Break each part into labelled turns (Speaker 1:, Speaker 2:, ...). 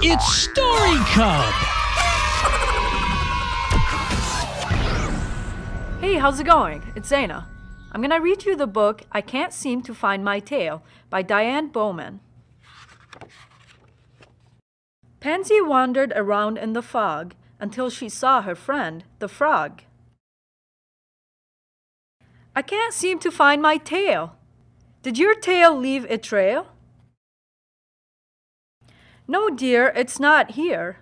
Speaker 1: It's Story Cub. Hey, how's it going? It's Zaina. I'm going to read you the book I Can't Seem to Find My Tail by Diane Baumann. Pansie wandered around in the fog until she saw her friend, the frog. I can't seem to find my tail. Did your tail leave a trail? No, dear, it's not here.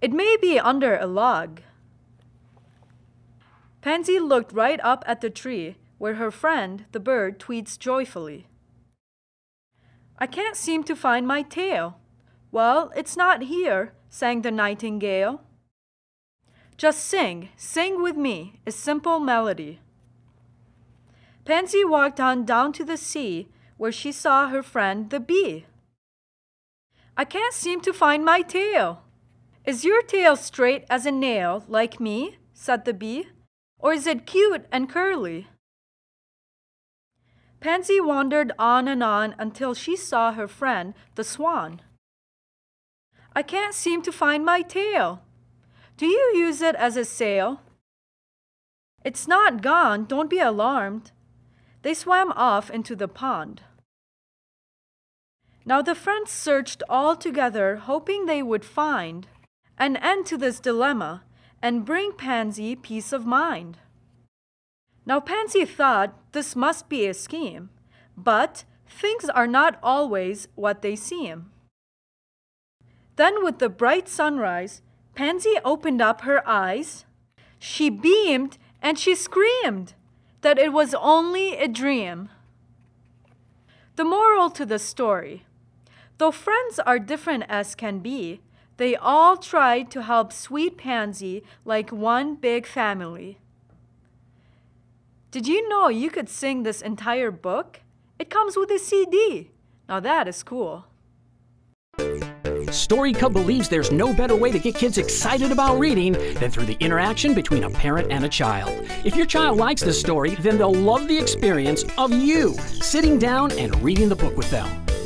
Speaker 1: It may be under a log. Pansie looked right up at the tree where her friend, the bird, tweets joyfully. I can't seem to find my tail. Well, it's not here, sang the nightingale. Just sing, sing with me, a simple melody. Pansie walked on down to the sea, where she saw her friend the bee. I can't seem to find my tail. Is your tail straight as a nail, like me? said the bee. Or is it cute and curly? Pansie wandered on and on until she saw her friend, the swan. I can't seem to find my tail. Do you use it as a sail? It's not gone, don't be alarmed. They swam off into the pond. Now the friends searched all together, hoping they would find an end to this dilemma and bring Pansie peace of mind. Now Pansie thought this must be a scheme, but things are not always what they seem. Then, with the bright sunrise, Pansie opened up her eyes. She beamed and she screamed that it was only a dream. The moral to the story though friends are different as can be, they all tried to help Sweet Pansie like one big family. Did you know you could sing this entire book? It comes with a CD. Now that is cool.
Speaker 2: Story Cub believes there's no better way to get kids excited about reading than through the interaction between a parent and a child. If your child likes this story, then they'll love the experience of you sitting down and reading the book with them.